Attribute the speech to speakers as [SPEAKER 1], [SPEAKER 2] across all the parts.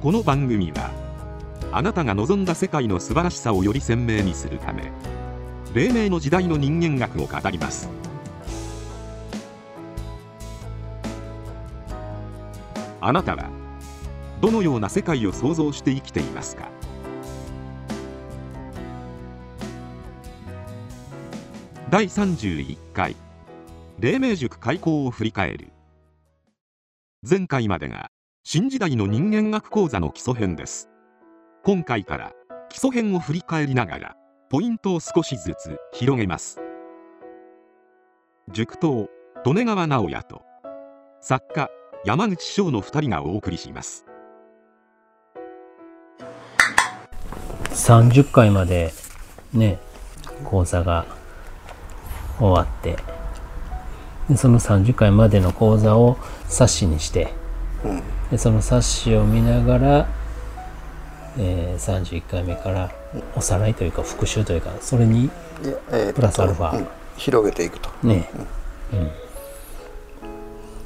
[SPEAKER 1] この番組はあなたが望んだ世界の素晴らしさをより鮮明にするため黎明の時代の人間学を語ります。あなたはどのような世界を想像して生きていますか？第31回黎明塾開校を振り返る。前回までが新時代の人間学講座の基礎編です。今回から基礎編を振り返りながらポイントを少しずつ広げます。塾頭利根川直也と作家山口翔の2人がお送りします。
[SPEAKER 2] 30回までね講座が終わってその30回までの講座を冊子にして、でその冊子を見ながら、えー、31回目からおさらいというか復習というかそれにプラスアルファ、
[SPEAKER 3] うん、広げていくと。
[SPEAKER 2] ね、うん。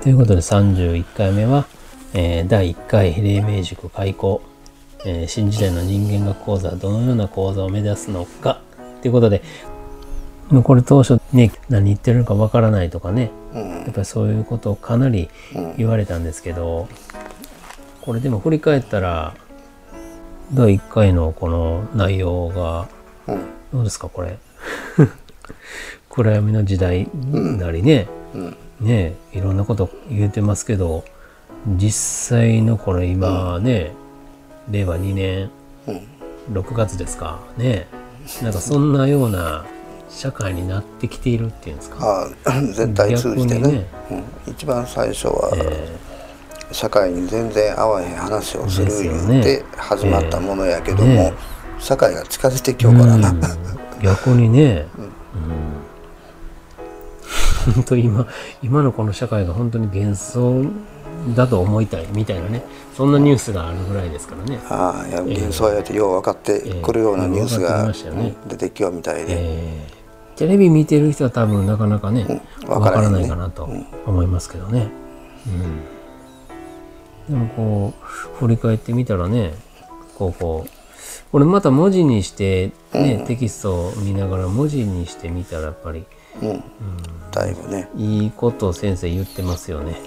[SPEAKER 2] ということで31回目は、えー、第1回黎明塾開講、えー、新時代の人間学講座はどのような講座を目指すのか。ということでこれ当初ね何言ってるのかわからないとかね、うん、やっぱりそういうことをかなり言われたんですけど、これでも振り返ったら第1回のこの内容が、どうですかこれ？暗闇の時代なりね、ねいろんなこと言うてますけど実際のこれ今ね、令和2年6月ですかね。なんかそんなような社会になってきているっていうんですか？
[SPEAKER 3] あ 全体通じてね、ね、うん、一番最初は、えー、社会に全然合わへん話をするで始まったものやけども、ねね、社会が近づいてきようからな、うん、
[SPEAKER 2] 逆にね、うん、本当今今のこの社会が本当に幻想だと思いたいみたいなね。そんなニュースがあるぐらいですからね。
[SPEAKER 3] ああいや幻想やってよう分かってくるようなニュースが出てきようみたいで。
[SPEAKER 2] えーテレビ見てる人は多分なかなかね、わ、うん、からないかなと思いますけどね。うん、でもこう振り返ってみたらねこうこうこれまた文字にしてね、うん、テキストを見ながら文字にしてみたらやっぱり、
[SPEAKER 3] うん、だいぶね。
[SPEAKER 2] いいことを先生言ってますよね。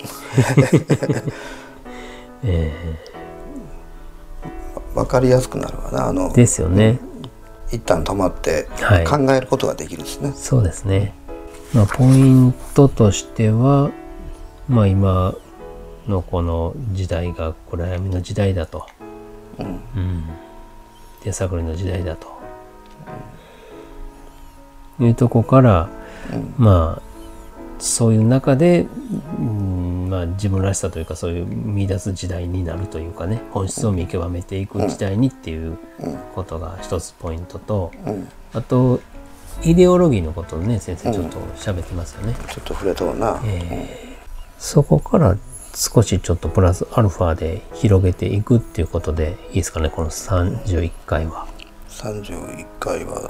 [SPEAKER 3] えー、分かりやすくなるわなあの。
[SPEAKER 2] ですよね。
[SPEAKER 3] 一旦止まって考えることができるですね。はい、
[SPEAKER 2] そうですね。まあ、ポイントとしては、まあ、今のこの時代が暗闇の時代だと。うん。うん、手探りの時代だと。うん、いうとこから、うん、まあそういう中で、うんまあ、自分らしさというかそういう見出す時代になるというかね本質を見極めていく時代にっていうことが一つポイントと、あとイデオロギーのことをね先生ちょっと喋ってますよね。
[SPEAKER 3] ちょっと触れとうな、え
[SPEAKER 2] ー、そこから少しちょっとプラスアルファで広げていくっていうことでいいですかねこの31回は。
[SPEAKER 3] 31回は、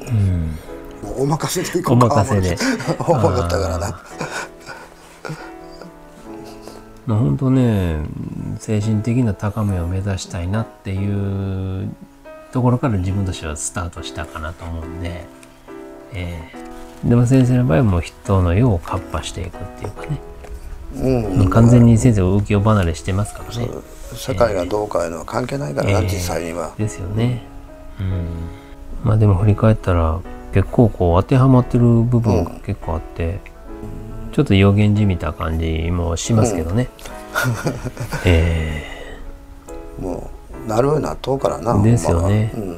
[SPEAKER 3] うん。お任せでいこう
[SPEAKER 2] か。お任せで。
[SPEAKER 3] 重かったからな
[SPEAKER 2] まあ本当ね精神的な高めを目指したいなっていうところから自分としてはスタートしたかなと思うんで、えー、でも先生の場合はもう人の世をカッパしていくっていうかね、うん、完全に先生浮世離れしてますからね。
[SPEAKER 3] 社会がどうかいうのは関係ないからな、えー、実際には、
[SPEAKER 2] ですよね。うん。まあでも振り返ったら結構こう当てはまってる部分が結構あって、うん、ちょっと予言じみた感じもしますけどね。うん、
[SPEAKER 3] えー、もうなるようになっとうからな。
[SPEAKER 2] ですよね。うん、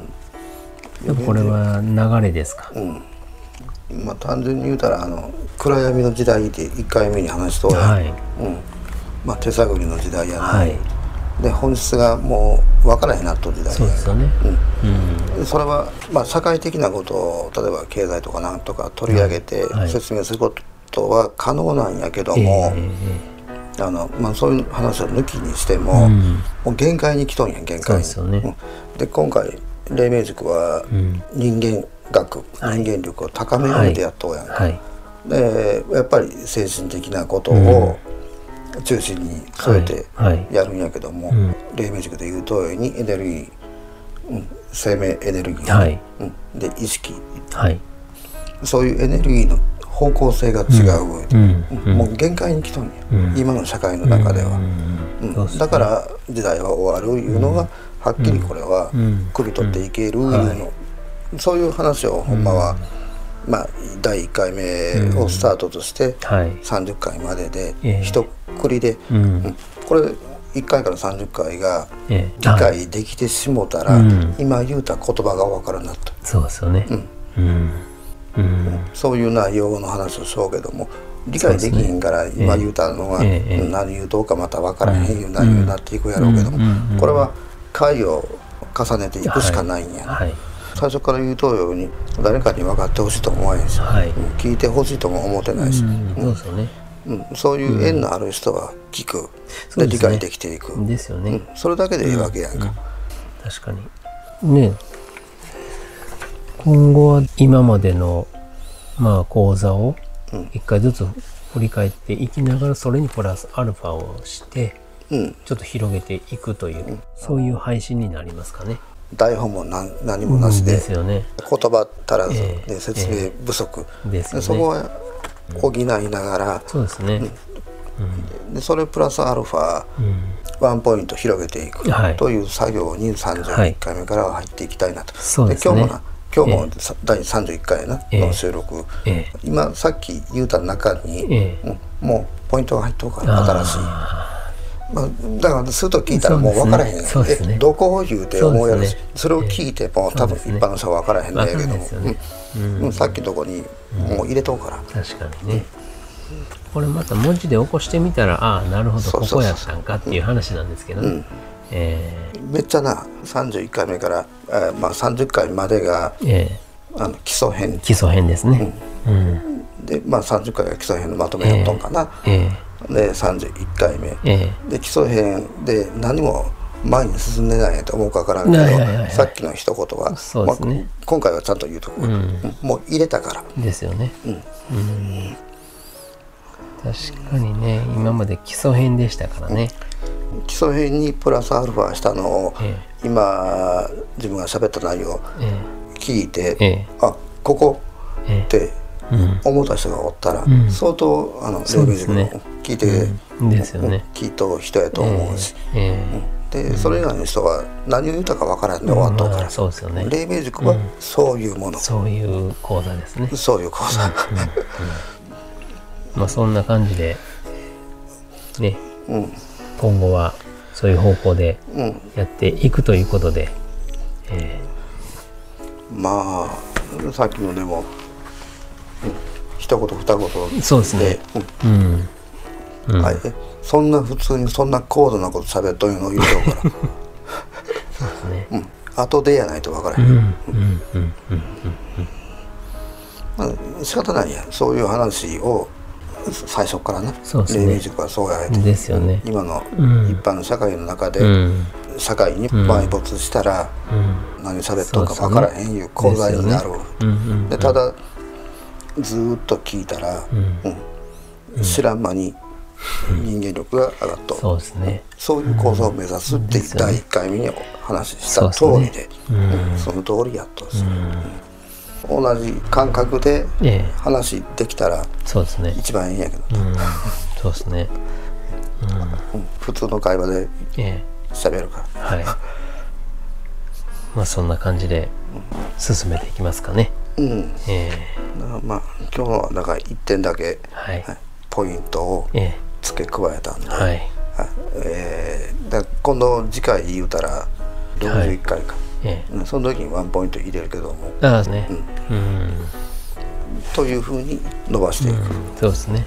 [SPEAKER 2] やっぱこれは流れですか？うん。
[SPEAKER 3] まあ、単純に言うたらあの暗闇の時代って1回目に話しとはい。うん。まあ、手探りの時代やな、はい、で本質がもう分からへんなっとる時代
[SPEAKER 2] そうですよね、
[SPEAKER 3] うん、それは、まあ、社会的なことを例えば経済とかなんとか取り上げて説明することは可能なんやけども、あのまあ、そういう話を抜きにしても、うん、もう限界に来とんや限界に。
[SPEAKER 2] で、ね。
[SPEAKER 3] うん、今回黎明塾は人間学、うん、人間力を高めようてやっとうやんか、はい。はい、でやっぱり精神的なことを、中心に添えて
[SPEAKER 2] はい。はい。
[SPEAKER 3] やるんやけども、
[SPEAKER 2] うん。
[SPEAKER 3] 黎明塾で言うとおりにエネルギー、うん、生命エネルギー、
[SPEAKER 2] はい。
[SPEAKER 3] うん、で意識。
[SPEAKER 2] はい。
[SPEAKER 3] そういうエネルギーの方向性が違う、
[SPEAKER 2] うん。
[SPEAKER 3] うん。もう限界に来とんや、
[SPEAKER 2] うん。
[SPEAKER 3] 今の社会の中では、うん。だから時代は終わるいうのが、はっきりこれは
[SPEAKER 2] うん。
[SPEAKER 3] 首取っていけるいうの、そういう話をほんまは、まあ第1回目をスタートとして
[SPEAKER 2] はい。
[SPEAKER 3] 30回までで
[SPEAKER 2] ええ。
[SPEAKER 3] 一括りで、
[SPEAKER 2] う
[SPEAKER 3] うん。んこれ1回から30回が
[SPEAKER 2] ええ。
[SPEAKER 3] 理解できてしもたら、
[SPEAKER 2] うん。
[SPEAKER 3] 今言うた言葉が分からんなった。
[SPEAKER 2] そうですよね。うんうん。
[SPEAKER 3] そういう内容の話をしようけども理解できへんから今言うたのが、何言うとうかまた分からへんいう内容になっていくやろうけども、
[SPEAKER 2] うんうんうん。
[SPEAKER 3] これは回を重ねていくしかないんや、
[SPEAKER 2] はい。
[SPEAKER 3] 最初から言うとおように誰かに分かってほしいと思わへんし、聞いてほしいとも思ってないし、
[SPEAKER 2] うんそうですよね。
[SPEAKER 3] うん。そういう縁のある人は聞く、
[SPEAKER 2] で
[SPEAKER 3] 理解できていく、
[SPEAKER 2] ですよね。
[SPEAKER 3] うん。それだけでいいわけやんか、
[SPEAKER 2] 確かに。ね今後は今までのまあ講座を
[SPEAKER 3] うん
[SPEAKER 2] 一回ずつ振り返っていきながらそれにプラスアルファをして
[SPEAKER 3] うん
[SPEAKER 2] ちょっと広げていくという、そういう配信になりますかね。
[SPEAKER 3] 台本も何何もなしで、
[SPEAKER 2] ですよね。
[SPEAKER 3] 言葉足らず
[SPEAKER 2] ええ
[SPEAKER 3] で説明不足、
[SPEAKER 2] ですよね。
[SPEAKER 3] でそこは補いながら、
[SPEAKER 2] そうですね。
[SPEAKER 3] でそれプラスアルファ
[SPEAKER 2] うん。
[SPEAKER 3] ワンポイント広げていく
[SPEAKER 2] はい
[SPEAKER 3] という作業に
[SPEAKER 2] はい
[SPEAKER 3] 31回目からは入っていきたいなと、
[SPEAKER 2] そうで
[SPEAKER 3] 今日もな今日もさ第31回やな、
[SPEAKER 2] ええ。
[SPEAKER 3] の収録、
[SPEAKER 2] ええ。
[SPEAKER 3] 今さっき言うた中に、
[SPEAKER 2] ええ。
[SPEAKER 3] うんもうポイントが入っとるから新しい。
[SPEAKER 2] あ
[SPEAKER 3] まあ、だからすると聞いたらもう分からへんやん。
[SPEAKER 2] そうですね。
[SPEAKER 3] えどこを言うて思うやろし。
[SPEAKER 2] ね。
[SPEAKER 3] それを聞いても多分
[SPEAKER 2] そうですね。
[SPEAKER 3] 一般の人は分からへんのやけども、うん。うん。さっきのとこにもう入れとくから、
[SPEAKER 2] 確かにね。これまた文字で起こしてみたらああなるほどここやったんかっていう話なんですけどね。え
[SPEAKER 3] めっちゃな31回目から、えーまあ、30回までが
[SPEAKER 2] ええ。
[SPEAKER 3] あの基礎編。
[SPEAKER 2] え基礎編ですね。うん。
[SPEAKER 3] で、まあ、30回が基礎編のまとめやっとんかな、
[SPEAKER 2] え
[SPEAKER 3] で31回目
[SPEAKER 2] えええ。
[SPEAKER 3] で基礎編で何も前に進んでないと思うかわからんけど、
[SPEAKER 2] はいはいはいはい。
[SPEAKER 3] さっきの一言は、
[SPEAKER 2] そうですね。
[SPEAKER 3] まあ今回はちゃんと言うとこ、
[SPEAKER 2] う。ん。
[SPEAKER 3] うん。もう入れたから。
[SPEAKER 2] ですよね。
[SPEAKER 3] うん。
[SPEAKER 2] うん。確かにね今まで基礎編でしたからね。
[SPEAKER 3] 基礎編にプラスアルファしたのを、
[SPEAKER 2] え
[SPEAKER 3] 今自分が喋った内容を
[SPEAKER 2] え
[SPEAKER 3] 聞いて、
[SPEAKER 2] ええ。
[SPEAKER 3] あここ
[SPEAKER 2] ええ。
[SPEAKER 3] って
[SPEAKER 2] うん。
[SPEAKER 3] 思った人がおったら、
[SPEAKER 2] ん。
[SPEAKER 3] 相当あのレベル
[SPEAKER 2] ですね。
[SPEAKER 3] 聞いて、
[SPEAKER 2] うん。ですよね。
[SPEAKER 3] 聞いとう人やと思うし、
[SPEAKER 2] え
[SPEAKER 3] でそれ以外の人は何を言うたかわからんで終わっとうから、
[SPEAKER 2] まあそうですよね。
[SPEAKER 3] 黎明塾はそういうもの、
[SPEAKER 2] そういう講座ですね。
[SPEAKER 3] そういう講座、
[SPEAKER 2] まあそんな感じでね。
[SPEAKER 3] うん
[SPEAKER 2] 今後はそういう方向で
[SPEAKER 3] うん、
[SPEAKER 2] やっていくということで、え
[SPEAKER 3] まあさっきのでも、うん、一言二言
[SPEAKER 2] ーそうですね。
[SPEAKER 3] うん。
[SPEAKER 2] うん。うん。
[SPEAKER 3] はい、えそんな普通にそんな高度なこと喋っとんの言うとうから、
[SPEAKER 2] そうですね。
[SPEAKER 3] うん、後でやないと分からへ、
[SPEAKER 2] うん。ん。うん。うん。うん。
[SPEAKER 3] まあ、仕方ないやん。そういう話を最初からな
[SPEAKER 2] そうですね。
[SPEAKER 3] 黎明塾はそうやって
[SPEAKER 2] ですよね。
[SPEAKER 3] 今の
[SPEAKER 2] うん。
[SPEAKER 3] 一般の社会の中で、
[SPEAKER 2] うん。
[SPEAKER 3] 社会に埋没したら
[SPEAKER 2] うん。
[SPEAKER 3] 何喋っとんか分からへんいう講座になる、ただずーっと聞いたら、
[SPEAKER 2] うん。
[SPEAKER 3] うん。知らん間に人間力が上がっとる、
[SPEAKER 2] そうですね。
[SPEAKER 3] そういう講座を目指すって第1回目にお話しした通りで。その通りやっとですよ、うん同じ感覚で
[SPEAKER 2] ええ。
[SPEAKER 3] 話できたら
[SPEAKER 2] そうですね。
[SPEAKER 3] 一番いいんやけど、
[SPEAKER 2] うん。そうですね。
[SPEAKER 3] うん。普通の会話で
[SPEAKER 2] え
[SPEAKER 3] 喋るから。
[SPEAKER 2] えはい。まあそんな感じで進めていきますかね。
[SPEAKER 3] うん。
[SPEAKER 2] え
[SPEAKER 3] まあ今日はだから1点だけ、
[SPEAKER 2] えはい。
[SPEAKER 3] はいポイントを
[SPEAKER 2] え
[SPEAKER 3] 付け加えたんで、
[SPEAKER 2] えはい。
[SPEAKER 3] はい。えーだ今度次回言うたら61回か、
[SPEAKER 2] ええ。
[SPEAKER 3] うんその時にワンポイント入れるけども。
[SPEAKER 2] ああですね。うん。
[SPEAKER 3] というふうに伸ばしていく、
[SPEAKER 2] そうですね。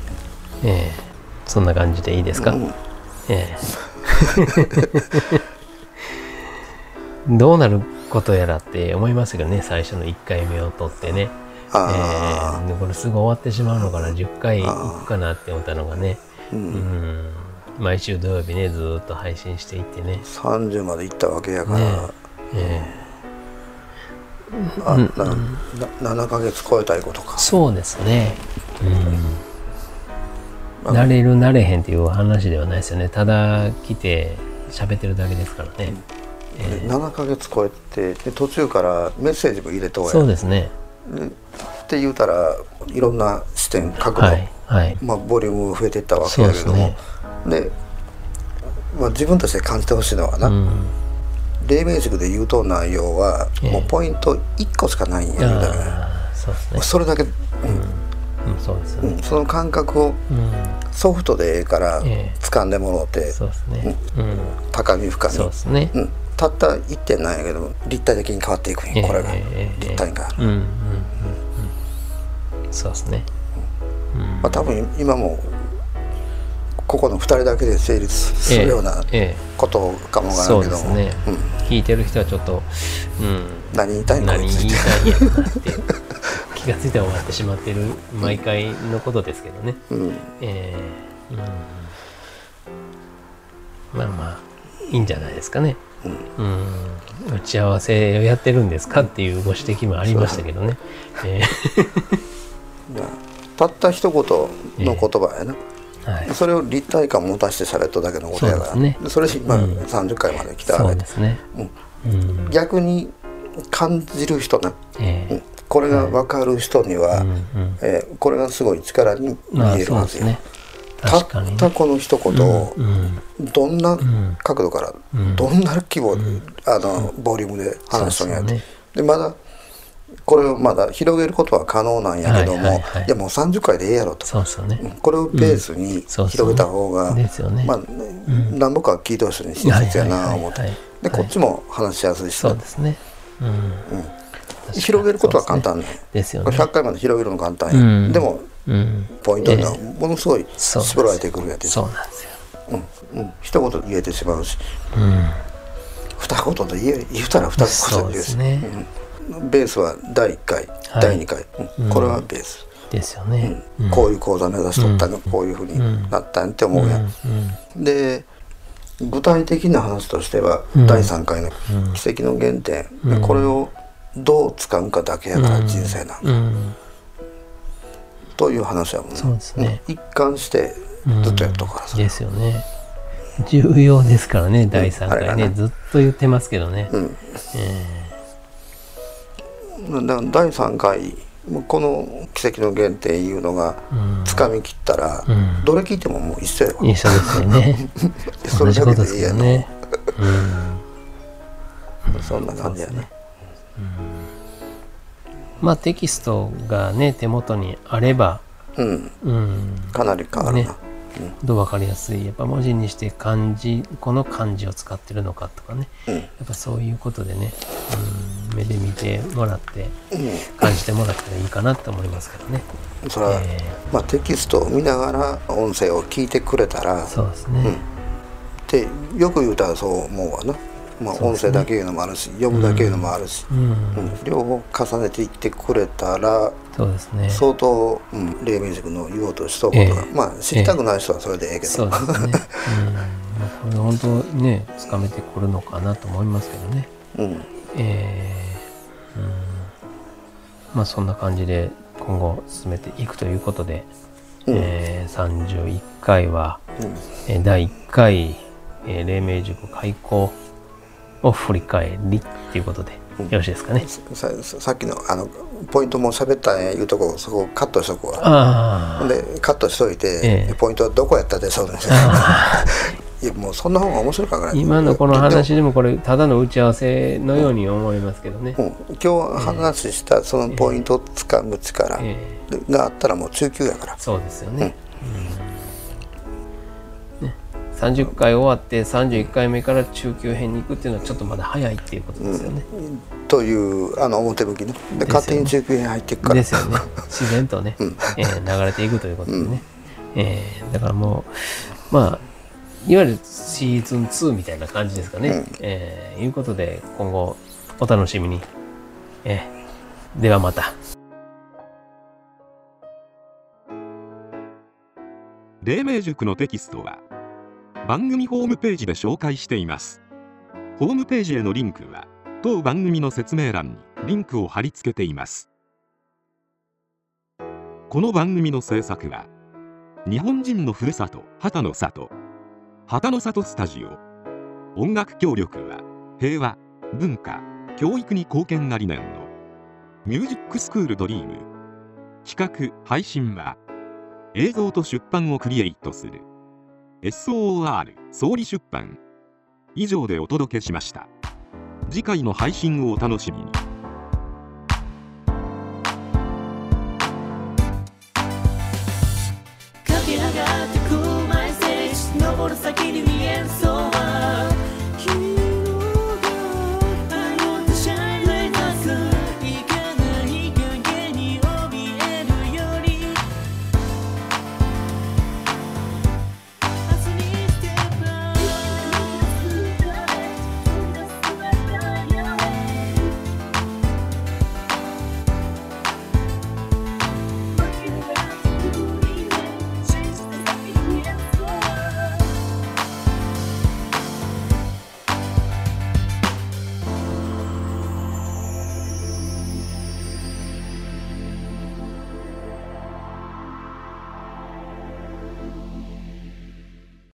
[SPEAKER 2] ええ。そんな感じでいいですか？
[SPEAKER 3] うん。
[SPEAKER 2] ええ。どうなることやらって思いますけどね。最初の1回目を取ってね、
[SPEAKER 3] あ
[SPEAKER 2] ええ。これすぐ終わってしまうのかな。10回いくかなって思ったのがね。
[SPEAKER 3] ー、う
[SPEAKER 2] うん。ん毎週土曜日ねずーっと配信していってね。
[SPEAKER 3] 30まで行ったわけやから、
[SPEAKER 2] ねえ
[SPEAKER 3] あなな7ヶ月超えたいことか。
[SPEAKER 2] そうですね。なれるなれへんっていう話ではないですよね。ただ来て喋ってるだけですからね、
[SPEAKER 3] えー、7ヶ月超えてで途中からメッセージも入れと
[SPEAKER 2] そうですね。
[SPEAKER 3] って言うたらいろんな視点角度、はいはい、まあ、ボリューム増えていったわけだけども。で、ね、まあ、自分として感じてほしいのはな、うん、黎明塾で言うと内容は、もうポイント1個しかないんやみたいな、そうですね、それだけ、うん。
[SPEAKER 2] うん。そうですね、うん、
[SPEAKER 3] その感覚をソフトでええから掴んでもろうて、
[SPEAKER 2] そうですね、うん、
[SPEAKER 3] 高み深み。
[SPEAKER 2] そうですね、うん。
[SPEAKER 3] たった1点なんやけど立体的に変わっていくんやこれが、立体が、うんうんうん。
[SPEAKER 2] そうですね、
[SPEAKER 3] まあ、多分今もここの2人だけで成立するようなことかもわからんけども、
[SPEAKER 2] ね。うん、聞いてる人はちょっと、
[SPEAKER 3] うん、何言いたい
[SPEAKER 2] の？何言いたいんやろなって気が付いて終わってしまってる毎回のことですけどね、うん、えー、うん、まあまあいいんじゃないですかね、うん、打ち合わせをやってるんですかっていうご指摘もありましたけどね、え
[SPEAKER 3] ー、たった一言の言葉やな、えーはい、それを立体感持たせてされただけのことやから。そ,、ね、それまあ、うん、30回まで来たわけで、
[SPEAKER 2] ね。
[SPEAKER 3] うん、逆に感じる人な、えー、これが分かる人には、はい、えー、これがすごい力に見えるはずよ、ね、たったこの一言を、どんな角度から、どんな規模、あのボリュームで話しとんや。で,、でまだこれをまだ広げることは可能なんやけども、いやもう30回でええやろと。
[SPEAKER 2] そうそう、ね、
[SPEAKER 3] これをベースに広げた方が、まあ、何ぼか聞いてほしいに親切やな思って、でこっちも話しやすいし、
[SPEAKER 2] そうですね、うん。うん。
[SPEAKER 3] 広げることは簡単ね。
[SPEAKER 2] ですよね。
[SPEAKER 3] 100回まで広げるの簡単や、でも、ポイントはものすごい絞られてくるやつ
[SPEAKER 2] そうなんですよ、
[SPEAKER 3] うん。うん、一言言えてしまうし、うん、二言で言え言うたら二言で言うし、ねベースは第1回、はい、第2回、うん、これはベース、
[SPEAKER 2] ですよね、
[SPEAKER 3] うん、こういう講座目指しとったの、こういうふうになったんって思うやん、で具体的な話としては、第3回の「奇跡の原点」これをどう使うかだけやから人生なんか、という話はもう
[SPEAKER 2] そうですね、
[SPEAKER 3] 一貫してずっとやっとくから
[SPEAKER 2] さ、ですよね。重要ですからね第3回ね、ずっと言ってますけどね、うん。えー。
[SPEAKER 3] だ第3回この「奇跡の原点」いうのがつかみきったら、うん、どれ聞いてももう一緒や
[SPEAKER 2] 一緒ですよね。
[SPEAKER 3] それだけでいいやの、ね。うん、そんな感じやね、
[SPEAKER 2] うん、まあテキストがね手元にあれば、
[SPEAKER 3] うん。かなり変わるな、ね。
[SPEAKER 2] どう分かりやすい。やっぱ文字にして漢字この漢字を使ってるのかとかね、うん、やっぱそういうことでね、うん、目で見てもらって感じてもらったらいいかなと思いますけどね。
[SPEAKER 3] それは、えー、まあ、テキストを見ながら音声を聞いてくれたら
[SPEAKER 2] そうですね、うん、
[SPEAKER 3] ってよく言うたらそう思うわな。まあ、音声だけいうのもあるし、ね、読むだけいうのもあるし、うん、両方重ねていってくれたら
[SPEAKER 2] そうですね。
[SPEAKER 3] 相当、うん、黎明塾の言おうとしたことが、えー、まあ知りたくない人はそれでええけど、
[SPEAKER 2] そうですね、うん、これ本当ねつかめてくるのかなと思いますけどね、うん、えー、うん。まあそんな感じで今後進めていくということで、うん、えー、31回は、うん、えー、第1回、えー、黎明塾開校を振り返りっていうことでよろしいですかね、
[SPEAKER 3] ささっきのあのポイントも喋ったんやいうとこそこカットしとくわでカットしといて、ええ、ポイントはどこやったでそうです いやもうそんな方が面白いから
[SPEAKER 2] 今のこの話でもこれただの打ち合わせのように思いますけどね、うん、
[SPEAKER 3] 今日話したそのポイントをつかむ力があったらもう中級やから、
[SPEAKER 2] そうですよね、うん。30回終わって31回目から中級編に行くっていうのはちょっとまだ早いっていうことですよね。
[SPEAKER 3] うん、というあの表向きね。で、勝手に中級編入っていくから。
[SPEAKER 2] ですよね。自然とね、うん、えー、流れていくということでね、うん、えー、だからもうまあいわゆるシーズン2みたいな感じですかね。うん、えー、いうことで今後お楽しみに。えー、ではまた。
[SPEAKER 1] 黎明塾のテキストは番組ホームページで紹介していますホームページへのリンクは当番組の説明欄にリンクを貼り付けていますこの番組の制作は日本人のふるさと旗の里旗の里スタジオ。音楽協力は平和文化教育に貢献が理念のミュージックスクールドリーム。企画配信は映像と出版をクリエイトする。SOR 総理出版。以上でお届けしました。次回の配信をお楽しみに。